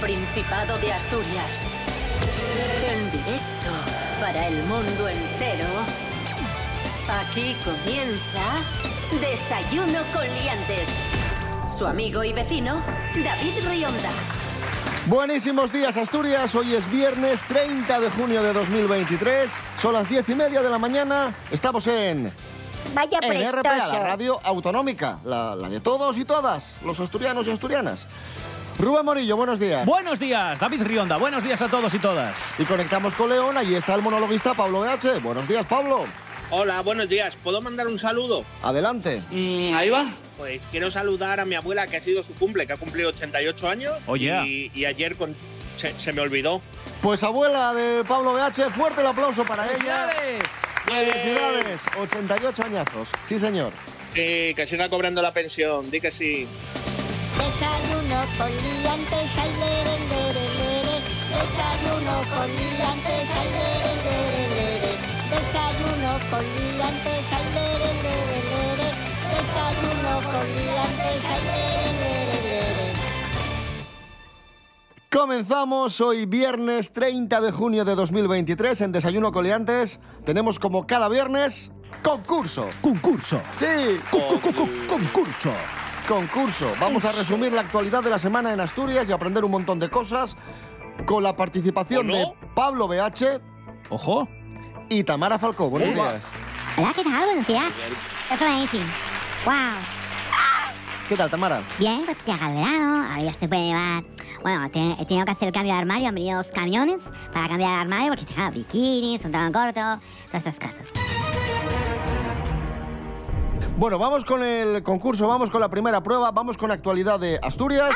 Principado de Asturias. En directo para el mundo entero. Aquí comienza Desayuno con Liantes. Su amigo y vecino, David Rionda. Buenísimos días Asturias, hoy es viernes 30 de junio de 2023, son las 10 y media de la mañana, estamos en, Vaya en. RPA, la radio autonómica, la, la de todos y todas, los asturianos y asturianas. Rubén Morillo, buenos días. Buenos días, David Rionda. Buenos días a todos y todas. y conectamos con León, allí está el monologuista Pablo BH. Buenos días Pablo, Hola, buenos días. ¿Puedo mandar un saludo? adelante. Mm, ahí va. Pues quiero saludar a mi abuela que ha sido su cumple, que ha cumplido 88 años. Oye. Y, y ayer con- se, se me olvidó. Pues abuela de Pablo BH, fuerte el aplauso para ella. Felicidades, 88 añazos, sí señor. Sí, que siga cobrando la pensión. Di que sí. Desayuno con liantes, ay, lere, lere, lere. Desayuno con liantes, ay, lere, lere, lere. Desayuno con liantes, ay, lere, lere, lere. Desayuno con liantes, ay, lere, lere, lere. Comenzamos hoy viernes 30 de junio de 2023 en Desayuno Coleantes. Tenemos como cada viernes concurso. Concurso. Sí, Cu- cu- cu- cu- concurso. Concurso. Vamos a resumir la actualidad de la semana en Asturias y aprender un montón de cosas con la participación de Pablo BH Ojo. y Tamara Falcó. Buenos días. Hola, ¿qué tal? Buenos días. Es. Wow. ¿Qué tal, Tamara? Bien, pues ya al verano, ahora ya se puede llevar. Bueno, te- he tenido que hacer el cambio de armario, han venido dos camiones para cambiar de armario porque tengo bikinis, un talón corto, todas estas cosas. Bueno, vamos con el concurso, vamos con la primera prueba, vamos con actualidad de Asturias.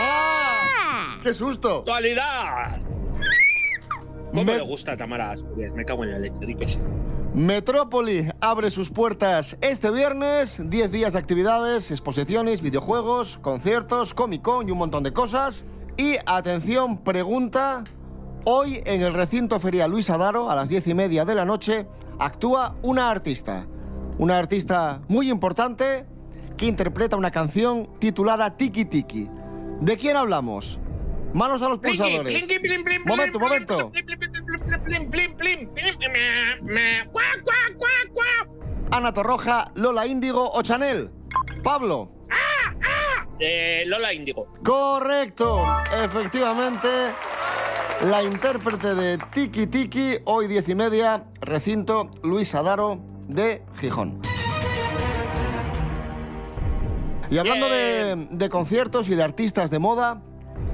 ¡Ah! ¡Qué susto! ¡Actualidad! ¿Cómo Me- me gusta Tamara Asturias? Me cago en la leche. Di que sí. Metrópoli abre sus puertas este viernes, 10 días de actividades, exposiciones, videojuegos, conciertos, Comic Con y un montón de cosas. Y atención, pregunta, hoy en el recinto ferial Luis Adaro, a las 10 y media de la noche, actúa una artista una artista muy importante que interpreta una canción titulada Tiki Tiki. ¿De quién hablamos? Manos a los pulsadores. Momento, momento. Ana Torroja, Lola Índigo o Chanel. Pablo. Ah. Eh, Lola Índigo. Correcto, efectivamente. La intérprete de Tiki Tiki, hoy diez y media, recinto Luis Adaro, de Gijón. Y hablando de, de conciertos y de artistas de moda,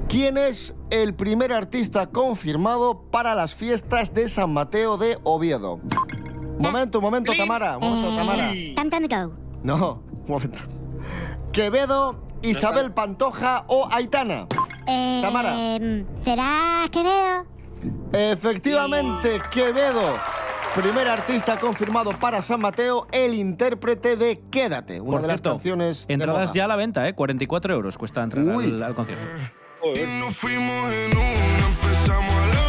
¿quién es el primer artista confirmado para las fiestas de San Mateo de Oviedo? Momento, momento, Tamara. Momento, Tamara. Eh, time, time to go. No, un momento. Quevedo, Isabel Pantoja o Aitana. Eh, Tamara. ¿Será Quevedo? Efectivamente, Quevedo. Primer artista confirmado para San Mateo, el intérprete de Quédate, una Por de cierto, las canciones de entradas moda. ya a la venta, ¿eh? 44 euros cuesta entrar Uy. al, al concierto. Nos fuimos en una, empezamos a la.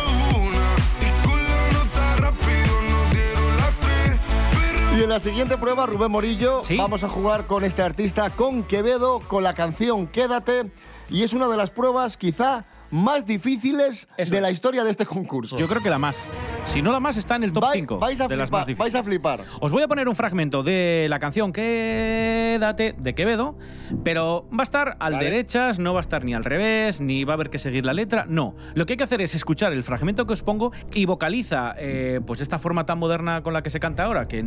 Y Y en la siguiente prueba, Rubén Morillo, ¿Sí? vamos a jugar con este artista, con Quevedo, con la canción Quédate. Y es una de las pruebas quizá más difíciles Eso de la historia de este concurso. Yo creo que la más. Si no la más, está en el top Vai- 5 vais, a de las más flipar, vais a difíciles. flipar. Os voy a poner un fragmento de la canción Quédate de Quevedo, pero va a estar al Vale. derechas, no va a estar ni al revés, ni va a haber que seguir la letra. No. Lo que hay que hacer es escuchar el fragmento que os pongo y vocaliza eh, pues esta forma tan moderna con la que se canta ahora, que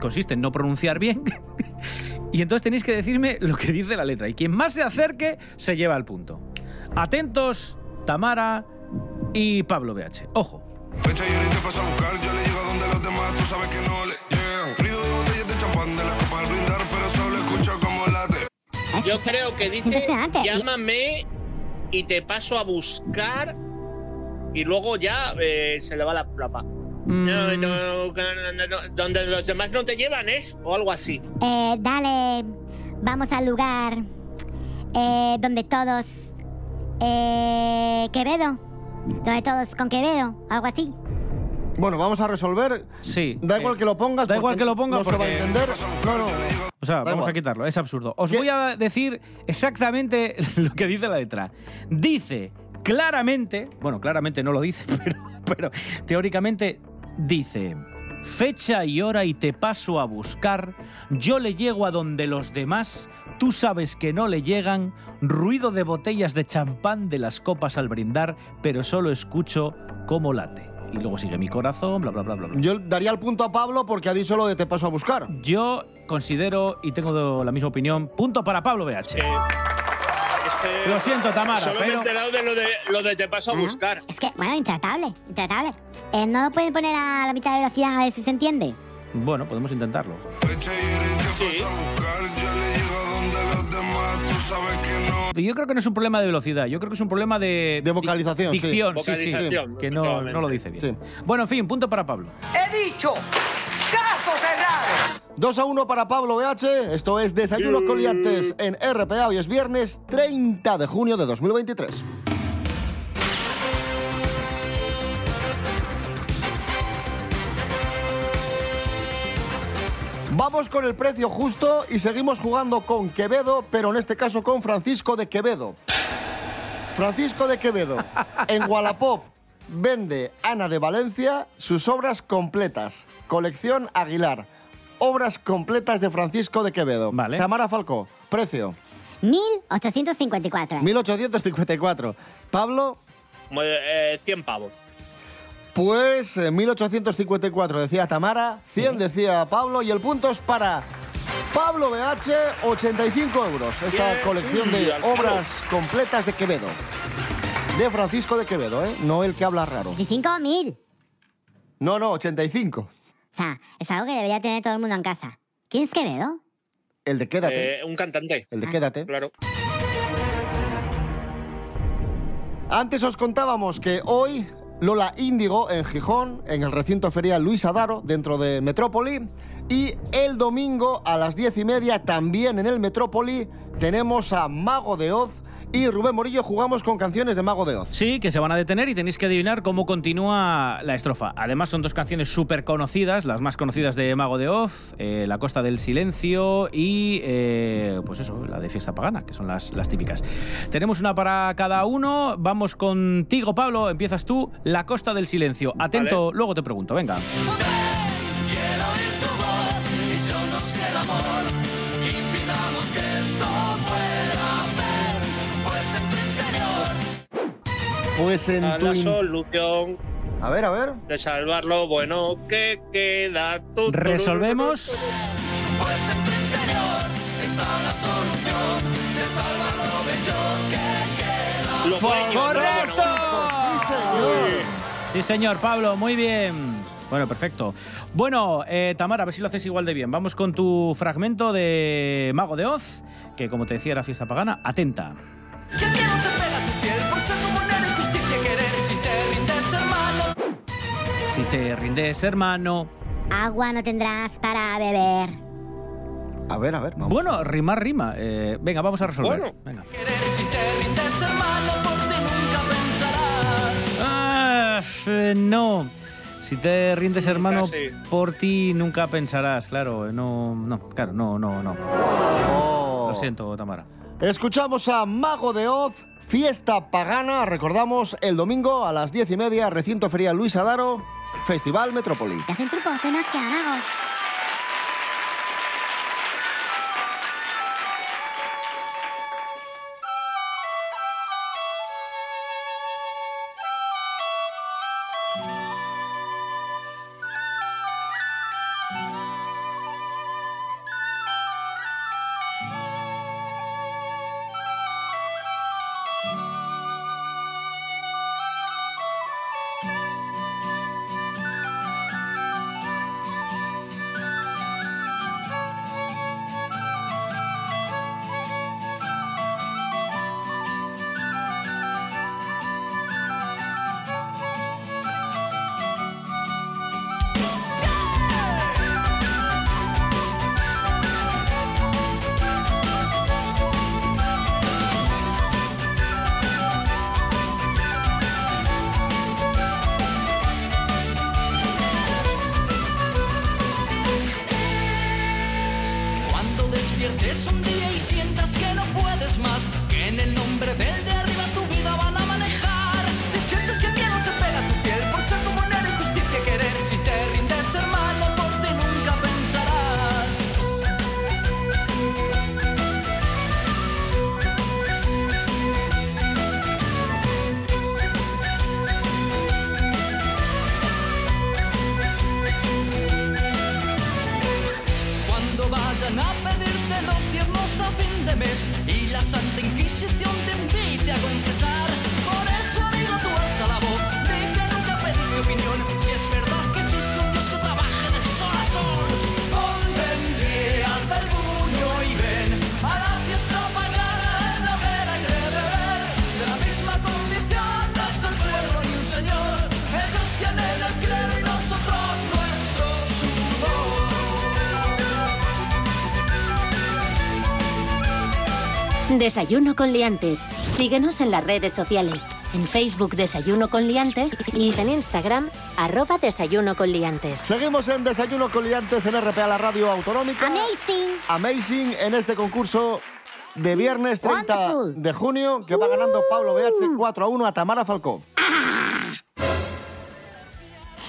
consiste en no pronunciar bien. y entonces tenéis que decirme lo que dice la letra. Y quien más se acerque se lleva el punto. Atentos, Tamara y Pablo BH. Ojo. fecha y ahorita paso a buscar. Yo le llego a donde los demás, tú sabes que no le llegan. Ruido de botellas de champán de las copas al brindar, pero solo escucho como late. Yo creo que dice, llámame y te paso a buscar y luego ya eh, se le va la plapa. Mm, No, no, no, no, donde los demás no te llevan es o algo así. Eh, dale, vamos al lugar eh, donde todos... Eh, Quevedo. Donde todos con Quevedo, algo así. Bueno, vamos a resolver. Sí. Da igual eh, que lo pongas. da igual que lo ponga No se va a porque- entender. No, no. O sea, Da vamos igual. a quitarlo, es absurdo. Os ¿Qué? voy a decir exactamente lo que dice la letra. Dice claramente, bueno, claramente no lo dice, pero, pero teóricamente dice, fecha y hora y te paso a buscar, yo le llego a donde los demás, tú sabes que no le llegan, ruido de botellas de champán de las copas al brindar, pero solo escucho cómo late. Y luego sigue mi corazón, bla, bla, bla, bla. bla. Yo daría el punto a Pablo porque ha dicho lo de te paso a buscar. Yo considero, y tengo la misma opinión, punto para Pablo BH. Que Lo siento, Tamara, solo me he pero... enterado de lo de, lo de te paso a Ah, buscar. Es que, bueno, intratable, intratable. Eh, ¿No lo pueden poner a la mitad de velocidad a ver si se entiende? Bueno, podemos intentarlo. Sí. Yo creo que no es un problema de velocidad, yo creo que es un problema de... De vocalización, sí. Dicción, sí, sí, Vocalización, que no, no lo dice bien. Sí. Bueno, en fin, punto para Pablo. He dicho, caso cerrado. 2 a 1 para Pablo BH. Esto es Desayuno con Liantes en RPA. Hoy es viernes 30 de junio de 2023. Vamos con el precio justo y seguimos jugando con Quevedo, pero en este caso con Francisco de Quevedo. Francisco de Quevedo, en Wallapop, vende Ana de Valencia sus obras completas. Colección Aguilar. Obras completas de Francisco de Quevedo. Vale. Tamara Falcó, precio, 1854. 1854. Pablo, Eh, 100 pavos. Pues eh, 1854 decía Tamara, 100 decía Pablo y el punto es para Pablo BH, 85 euros. Esta colección de obras completas de Quevedo. De Francisco de Quevedo, ¿eh? No el que habla raro. 25.000. No, no, 85. O sea, es algo que debería tener todo el mundo en casa. ¿Quién es Quevedo? El de Quédate. Eh, un cantante. El de Quédate. Claro. Antes os contábamos que hoy Lola Índigo en Gijón, en el recinto ferial Luis Adaro, dentro de Metrópoli. Y el domingo a las diez y media, también en el Metrópoli, tenemos a Mago de Oz y Rubén Morillo jugamos con canciones de Mago de Oz. Sí, que se van a detener y tenéis que adivinar cómo continúa la estrofa. Además, son dos canciones súper conocidas, las más conocidas de Mago de Oz, eh, La Costa del Silencio y, eh, pues eso, la de Fiesta Pagana, que son las, las típicas. Tenemos una para cada uno. Vamos contigo, Pablo. Empiezas tú, La Costa del Silencio. Atento, luego te pregunto. Venga. Pues en A tu... la solución A ver, a ver. de salvar lo bueno que queda. Tu, tu, Resolvemos. Lo bueno, lo ¡Correcto! bueno. Sí, señor. Sí, señor, Pablo, muy bien. Bueno, perfecto. Bueno, eh, Tamara, a ver si lo haces igual de bien. Vamos con tu fragmento de Mago de Oz, que como te decía era fiesta pagana. Atenta. Si te rindes, hermano. Agua no tendrás para beber. A ver, a ver. Vamos. Bueno, rimar rima. Eh, venga, vamos a resolver. Bueno. Venga. Si te rindes hermano por ti nunca pensarás. Ah, eh, no. Si te rindes, hermano, Casi. por ti nunca pensarás. Claro, no, no, claro, no, no, no. Oh. Lo siento, Tamara. Escuchamos a Mago de Oz, fiesta pagana, recordamos, el domingo a las diez y media, recinto ferial Luis Adaro, Festival Metrópoli. Desayuno con liantes. Síguenos en las redes sociales. En Facebook Desayuno con liantes y en Instagram arroba Desayuno con liantes. Seguimos en Desayuno con Liantes en RPA, la radio autonómica. Amazing. Amazing en este concurso de viernes 30 Wonderful. de junio que va ganando Pablo BH 4 a 1 a Tamara Falcó.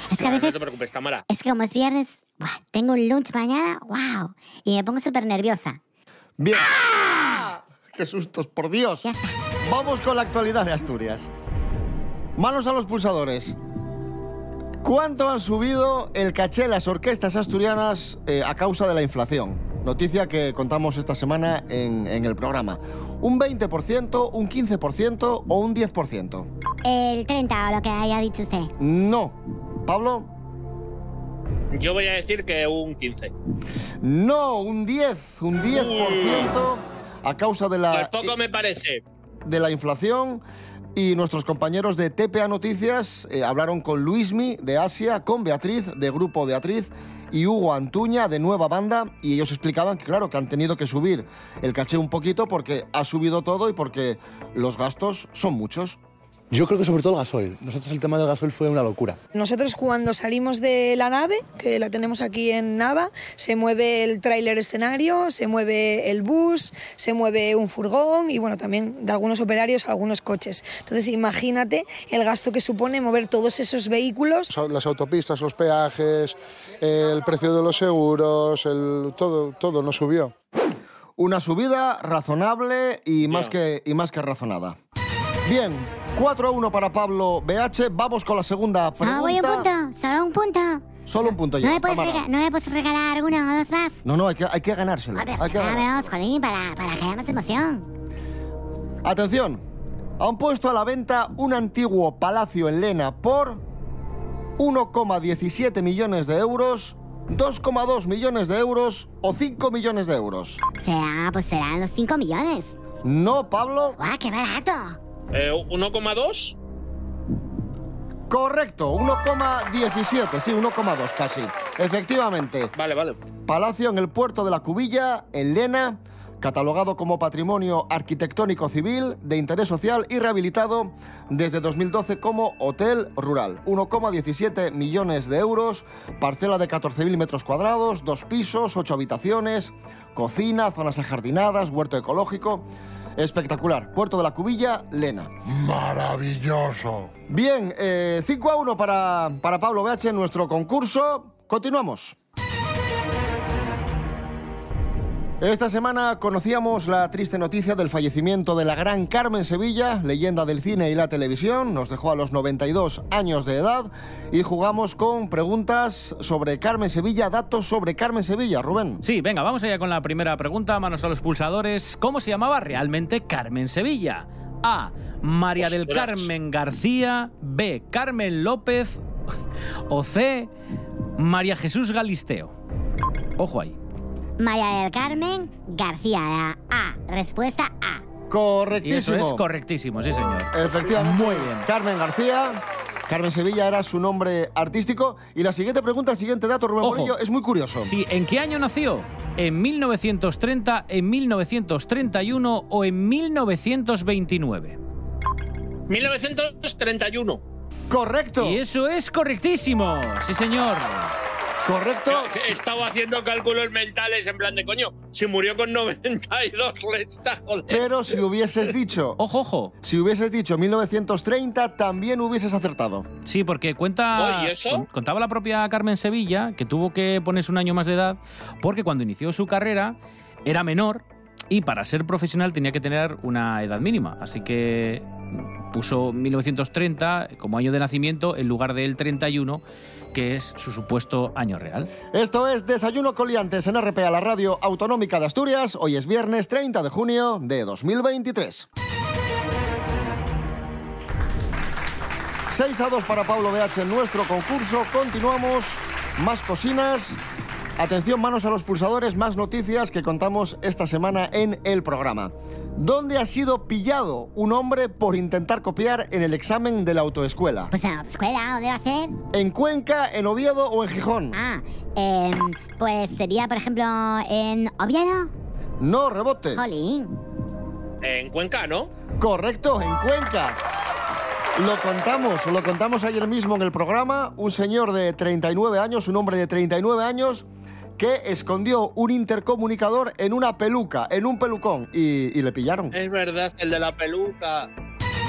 Es que a No veces, te preocupes, Tamara. es que como es viernes, buah, tengo un lunch mañana, wow, y me pongo súper nerviosa. Bien. ¡Qué sustos, por Dios! Ya está. Vamos con la actualidad de Asturias. Manos a los pulsadores. ¿Cuánto han subido el caché de las orquestas asturianas eh, a causa de la inflación? Noticia que contamos esta semana en, en el programa. ¿Un 20%, un 15% o un 10%? El 30 o lo que haya dicho usted. No. ¿Pablo? Yo voy a decir que un 15. No, un 10. Un 10% a causa de la... Pues poco me parece. de la inflación y nuestros compañeros de TPA Noticias eh, hablaron con Luismi de Asia, con Beatriz de Grupo Beatriz y Hugo Antuña de Nueva Banda y ellos explicaban que claro que han tenido que subir el caché un poquito porque ha subido todo y porque los gastos son muchos. Yo creo que sobre todo el gasoil. Nosotros el tema del gasoil fue una locura. Nosotros cuando salimos de la nave, que la tenemos aquí en Nava, se mueve el tráiler escenario, se mueve el bus, se mueve un furgón y bueno, también de algunos operarios algunos coches. Entonces imagínate el gasto que supone mover todos esos vehículos. Las autopistas, los peajes, el precio de los seguros, el, todo, todo nos subió. Una subida razonable y más, que, y más que razonada. Bien, 4 a 1 para Pablo BH. Vamos con la segunda Solo voy un pregunta. punto, solo un punto. Solo un punto ¿No ya. me, puedes Tamara. rega- ¿No me puedes regalar uno o dos más? No, no, hay que, hay que ganárselo. Ver, hay que ganárselo. jolín, para, para que haya más emoción. Atención, han puesto a la venta un antiguo palacio en Lena por 1,17 millones de euros, 2,2 millones de euros o 5 millones de euros. Será, pues serán los 5 millones. No, Pablo. ¡Guau, qué barato! Eh, ¿1,2? Correcto, 1,17, sí, 1,2 casi. Efectivamente. Vale, vale. Palacio en el puerto de la Cubilla, en Lena, catalogado como patrimonio arquitectónico civil de interés social y rehabilitado desde 2012 como hotel rural. 1,17 millones de euros, parcela de 14.000 metros cuadrados, dos pisos, ocho habitaciones, cocina, zonas ajardinadas, huerto ecológico. Espectacular. Puerto de la Cubilla, Lena. Maravilloso. Bien, eh, 5 a 1 para, para Pablo BH en nuestro concurso. Continuamos. Esta semana conocíamos la triste noticia del fallecimiento de la gran Carmen Sevilla, leyenda del cine y la televisión. Nos dejó a los 92 años de edad y jugamos con preguntas sobre Carmen Sevilla, datos sobre Carmen Sevilla. Rubén. Sí, venga, vamos allá con la primera pregunta. Manos a los pulsadores. ¿Cómo se llamaba realmente Carmen Sevilla? A. María del. Carmen García. B. Carmen López. O C. María Jesús Galisteo. Ojo ahí. María del Carmen García. la A. Respuesta A. Y Correctísimo. eso es correctísimo, sí, señor. Efectivamente. Muy bien. Carmen García. Carmen Sevilla era su nombre artístico. Y la siguiente pregunta, el siguiente dato, Rubén Ojo. Morillo, es muy curioso. Sí, ¿en qué año nació? ¿En 1930, en 1931 o en 1929? 1931. Correcto. Y eso es correctísimo. Sí, señor. Correcto. He estado haciendo cálculos mentales en plan de coño. Si murió con 92, le está joder. Pero si hubieses dicho. Ojo, ojo. Si hubieses dicho 1930, también hubieses acertado. Sí, porque cuenta. ¿y eso? con- Contaba la propia Carmen Sevilla que tuvo que ponerse un año más de edad porque cuando inició su carrera era menor y para ser profesional tenía que tener una edad mínima. Así que puso 1930 como año de nacimiento en lugar del 31, que es su supuesto año real. Esto es Desayuno Coliantes en RPA, la radio autonómica de Asturias. Hoy es viernes 30 de junio de 2023. 6 a 2 para Pablo BH en nuestro concurso. Continuamos. Más cocinas. Atención, manos a los pulsadores, más noticias que contamos esta semana en el programa. ¿Dónde ha sido pillado un hombre por intentar copiar en el examen de la autoescuela? Pues en la escuela, ¿dónde va a ser? ¿En Cuenca, en Oviedo o en Gijón? Ah, em, pues sería, por ejemplo, en Oviedo. No, rebote. Jolín. En Cuenca, ¿no? Correcto, en Cuenca. Lo contamos, lo contamos ayer mismo en el programa. Un señor de 39 años, un hombre de 39 años, que escondió un intercomunicador en una peluca, en un pelucón, y, y le pillaron. Es verdad, el de la peluca.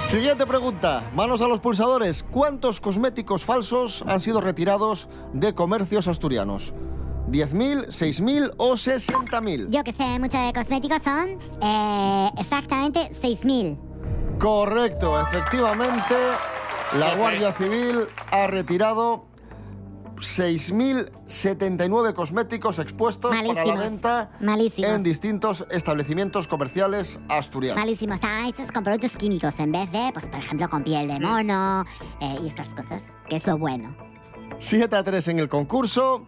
Siguiente pregunta. Manos a los pulsadores. ¿Cuántos cosméticos falsos han sido retirados de comercios asturianos? ¿10.000, 6.000 o 60.000? Yo que sé mucho de cosméticos son eh, exactamente 6.000. Correcto, efectivamente, la. Guardia Civil ha retirado 6.079 cosméticos expuestos para la Malísimos. venta Malísimos. en distintos establecimientos comerciales asturianos. Malísimo. Están hechos con productos químicos en vez de, pues, por ejemplo, con piel de mono eh, y estas cosas, que es lo bueno. 7 a 3 en el concurso.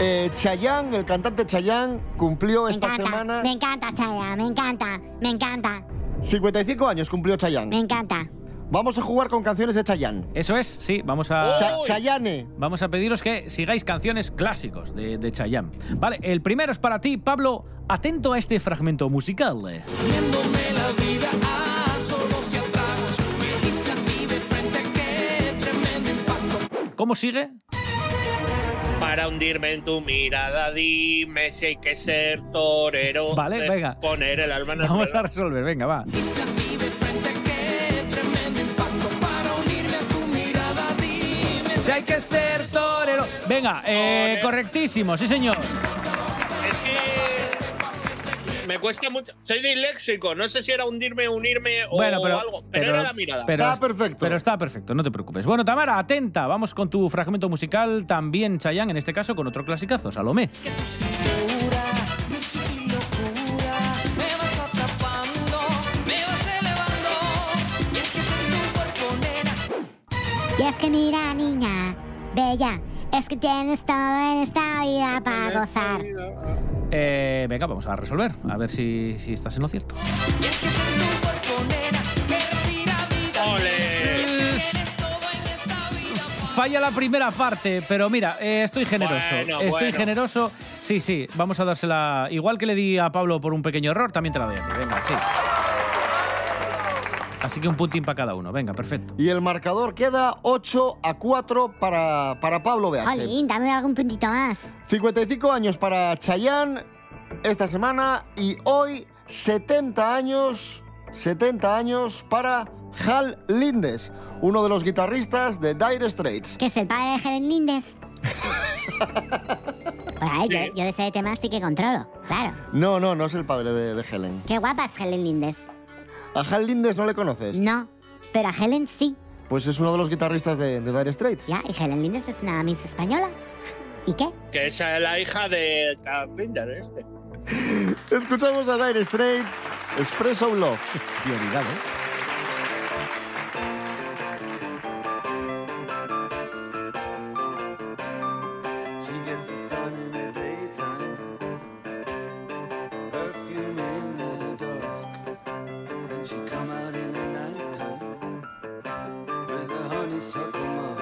Eh, Chayanne, el cantante Chayanne, cumplió Me esta encanta, semana me encanta, Chaya, me encanta, me encanta, 55 años, cumplió me Chayanne. encanta. Vamos a jugar con canciones de Chayanne. Eso es, sí, vamos a... Cha- Chayanne. Vamos a pediros que sigáis canciones clásicos de, de Chayanne. Vale, el primero es para ti, Pablo. Atento a este fragmento musical. Viéndome la vida a solos y a tragos, me diste así de frente, qué tremendo impacto. ¿Cómo sigue? Para hundirme en tu mirada, dime si hay que ser torero. Vale, venga. Poner el alma en el Vamos a resolver, venga, va. Diste así de frente, Si hay que ser torero. Venga, eh, correctísimo, sí señor. Es que me cuesta mucho. Soy disléxico, no sé si era hundirme, unirme o Bueno, pero, algo. Pero, era la mirada. pero- Está perfecto. Pero está perfecto, no te preocupes. Bueno, Tamara, atenta. Vamos con tu fragmento musical, también Chayanne, en este caso con otro clasicazo, Salomé. Bella, es que tienes todo en esta vida para gozar. Eh, venga, vamos a resolver, a ver si, si estás en lo cierto. Falla la primera parte, pero mira, eh, estoy generoso. Bueno, estoy bueno. generoso. Sí, sí, vamos a dársela. Igual que le di a Pablo por un pequeño error, también te la doy a ti. Venga, sí. Así que un puntín para cada uno. Venga, perfecto. Y el marcador queda 8 a 4 para, para Pablo BH. Jolín, dame algún puntito más. 55 años para Chayanne esta semana y hoy 70 años, 70 años para Hal Lindes, uno de los guitarristas de Dire Straits. Que es el padre de Helen Lindes. Por ahí, Sí. yo, yo de ese tema sí que controlo, claro. No, no, no es el padre de, de Helen. Qué guapa es Helen Lindes. ¿A Hal Lindes no le conoces? No, pero a Helen sí. Pues es uno de los guitarristas de, de Dire Straits. Ya, y Helen Lindes es una Miss española. ¿Y qué? Que esa es la hija de Carpenter, este. Escuchamos a Dire Straits, Espresso Love. Prioridades. Money circle, man.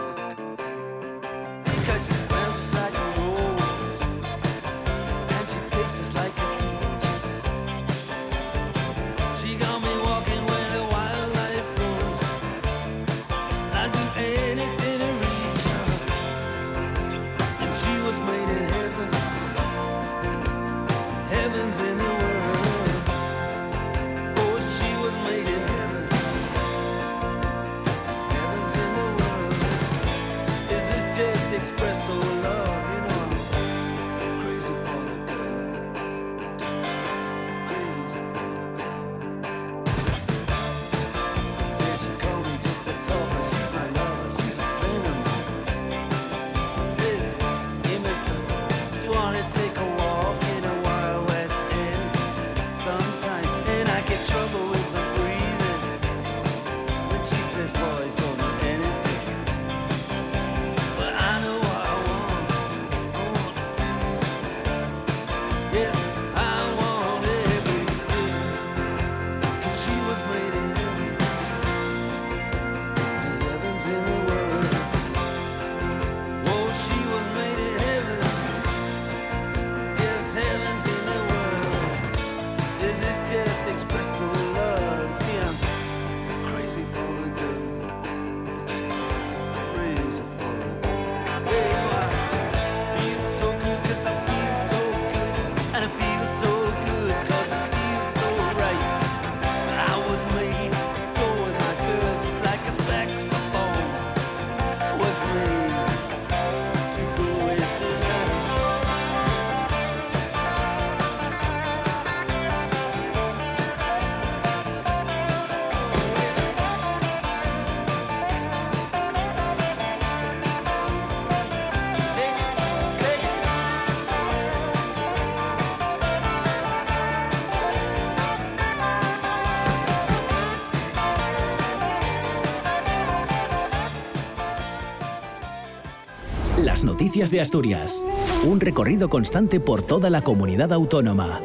Noticias de Asturias. Un recorrido constante por toda la comunidad autónoma.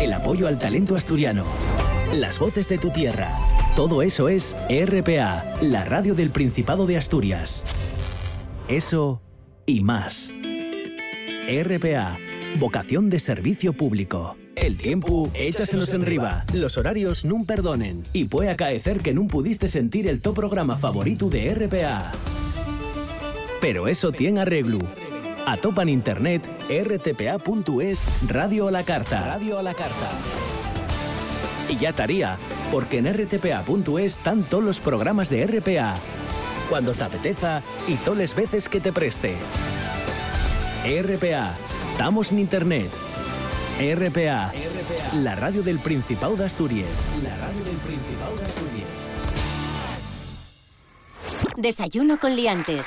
El apoyo al talento asturiano. Las voces de tu tierra. Todo eso es RPA, la radio del Principado de Asturias. Eso y más. RPA, vocación de servicio público. El tiempo, échasenos en riba. Los horarios nun perdonen. Y puede acaecer que nun pudiste sentir el top programa favorito de RPA. Pero eso tiene arreglo. Atopan internet rtpa.es Radio a la Carta. Radio a la Carta. Y ya estaría, porque en rtpa.es están todos los programas de RPA. Cuando te apeteza y todas las veces que te preste. RPA. Estamos en internet. RPA. La radio del Principado de Asturias. La radio del Principado de Asturias. Desayuno con liantes.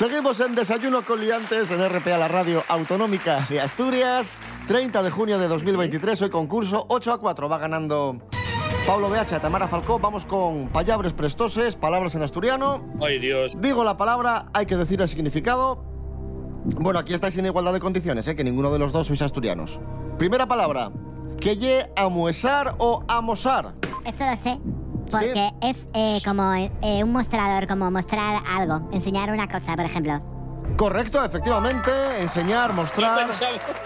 Seguimos en Desayuno con Liantes en RPA, la radio autonómica de Asturias. 30 de junio de 2023, hoy concurso 8 a 4. Va ganando Pablo BH, Tamara Falcó. Vamos con palabras prestoses, palabras en asturiano. Ay, Dios. Digo la palabra, hay que decir el significado. Bueno, aquí estáis en igualdad de condiciones, ¿eh? que ninguno de los dos sois asturianos. Primera palabra, que ye amuesar o amosar. Eso lo sé. Porque es eh, como eh, un mostrador, como mostrar algo, enseñar una cosa, por ejemplo. Correcto, efectivamente. Enseñar, mostrar,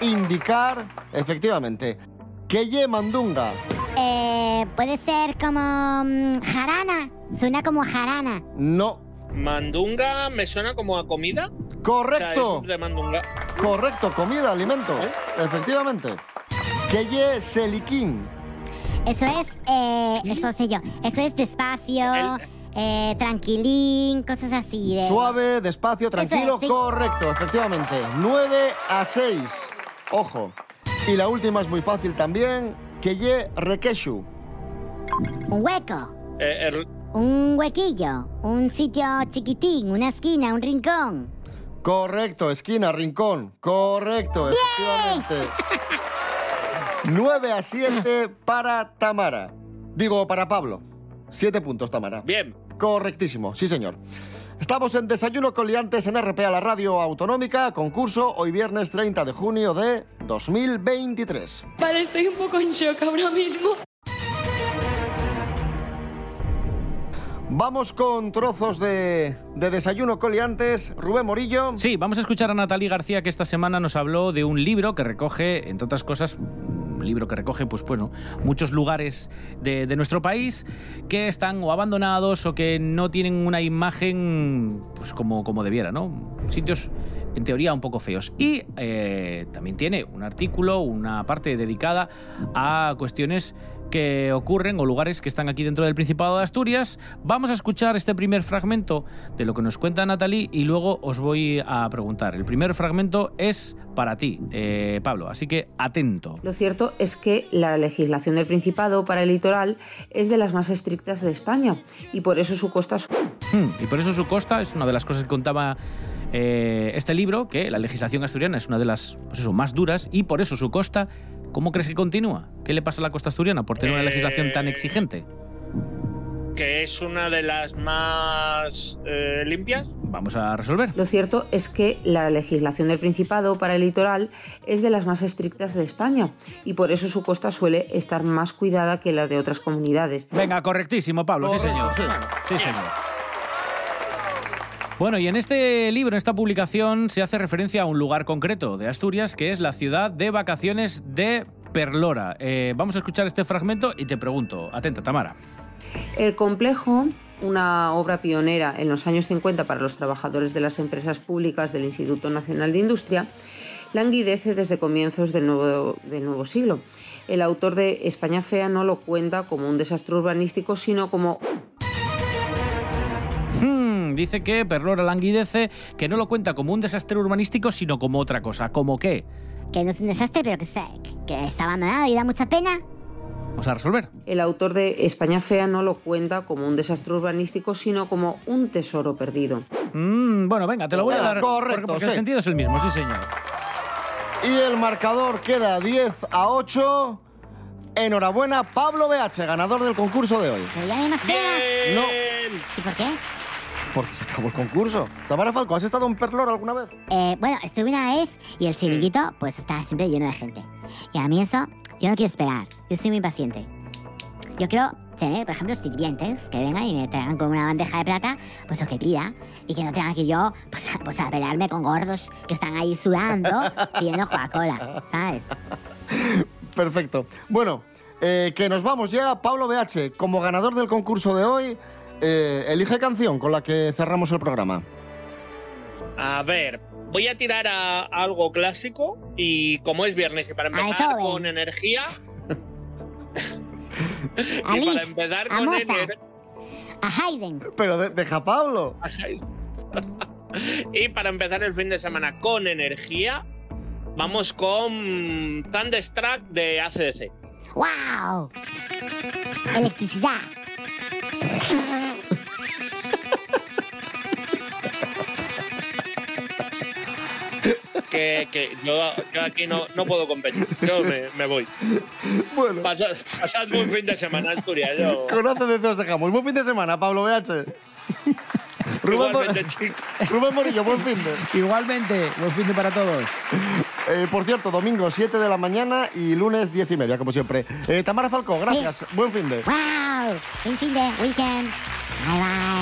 indicar, efectivamente. Que ye mandunga. Eh, puede ser como mm, jarana. Suena como jarana. No. Mandunga me suena como a comida. Correcto. O sea, es de mandunga. Correcto, comida, alimento. Efectivamente. Que ye seliquín. Eso es, eh, eso sé yo. Eso es despacio, eh, tranquilín, cosas así. de- Suave, despacio, tranquilo, Eso es, sí. correcto, efectivamente. 9 a 6. Ojo. Y la última es muy fácil también. Que ye requeshu. Un hueco, Eh, el- un huequillo, un sitio chiquitín, una esquina, un rincón. Correcto, esquina, rincón. Correcto, efectivamente. 9 a 7 para Tamara. Digo, para Pablo. 7 puntos, Tamara. Bien. Correctísimo, sí, señor. Estamos en Desayuno con Liantes en RPA, la radio autonómica, concurso hoy viernes 30 de junio de 2023. Vale, estoy un poco en shock ahora mismo. Vamos con trozos de, de Desayuno con Liantes. Rubén Morillo. Sí, vamos a escuchar a Natalie García que esta semana nos habló de un libro que recoge, entre otras cosas, libro que recoge, pues bueno, muchos lugares de, de nuestro país que están o abandonados o que no tienen una imagen pues como, como debiera, ¿no? Sitios en teoría un poco feos. Y eh, también tiene un artículo, una parte dedicada a cuestiones que ocurren o lugares que están aquí dentro del Principado de Asturias. Vamos a escuchar este primer fragmento de lo que nos cuenta Natalie y luego os voy a preguntar. El primer fragmento es para ti, eh, Pablo, así que atento. Lo cierto es que la legislación del Principado para el litoral es de las más estrictas de España y por eso su costa es Hmm, Y por eso su costa es una de las cosas que contaba eh, este libro, que la legislación asturiana es una de las pues eso, más duras y por eso su costa, ¿cómo crees que continúa? ¿Qué le pasa a la costa asturiana por tener una legislación tan exigente? que es una de las más eh, limpias. Vamos a resolver. Lo cierto es que la legislación del Principado para el litoral es de las más estrictas de España y por eso su costa suele estar más cuidada que la de otras comunidades. Venga, correctísimo, Pablo, sí señor. Sí, señor. Bueno, y en este libro, en esta publicación, se hace referencia a un lugar concreto de Asturias, que es la ciudad de vacaciones de Perlora. Eh, vamos a escuchar este fragmento y te pregunto, atenta, Tamara. El complejo, una obra pionera en los años 50 para los trabajadores de las empresas públicas del Instituto Nacional de Industria, languidece desde comienzos del nuevo, del nuevo siglo. El autor de España Fea no lo cuenta como un desastre urbanístico, sino como dice que Perlora languidece, que no lo cuenta como un desastre urbanístico, sino como otra cosa. ¿Como qué? Que no es un desastre, pero que, está- que está abandonado y da mucha pena. Vamos a resolver. El autor de España Fea no lo cuenta como un desastre urbanístico, sino como un tesoro perdido. Mm, bueno, venga, te lo voy a Venga, dar. correcto, porque, porque el sentido es el mismo, sí, señor. Y el marcador queda 10 a 8. Enhorabuena, Pablo BH, ganador del concurso de hoy. Pero ya no hay más pruebas. No. ¿Y por qué? Porque se acabó el concurso. Tamara Falco, ¿has estado en Perlor alguna vez? Eh, bueno, estuve una vez y el chiringuito pues está siempre lleno de gente. Y a mí eso, yo no quiero esperar. Yo soy muy impaciente. Yo quiero tener, por ejemplo, sirvientes que vengan y me traigan con una bandeja de plata, pues lo que pida. Y que no tenga que yo, pues, a- pues a pelearme con gordos que están ahí sudando pidiendo Coca-Cola, ¿sabes? Perfecto. Bueno, eh, que nos vamos ya. Pablo BH, como ganador del concurso de hoy, eh, elige canción con la que cerramos el programa. A ver, voy a tirar a algo clásico y como es viernes y para A empezar con energía. A y para empezar a con Mozart. energía. A Haydn. Pero de- deja Pablo. y para empezar el fin de semana con energía, vamos con Thunderstruck de ACDC. ¡Wow! Electricidad. Que, que yo, yo aquí no, no puedo competir. Yo me, me voy. Bueno. Pasad, pasad buen fin de semana, Asturias. Yo... Con ACDC os dejamos. Buen fin de semana, Pablo BH. Rubén. Rubén Morillo, buen fin de. Igualmente, buen fin de para todos. Eh, por cierto, domingo 7 de la mañana y lunes 10 y media, como siempre. Eh, Tamara Falcó, gracias. Buen fin de. ¡Wow! Buen fin de weekend. Bye bye.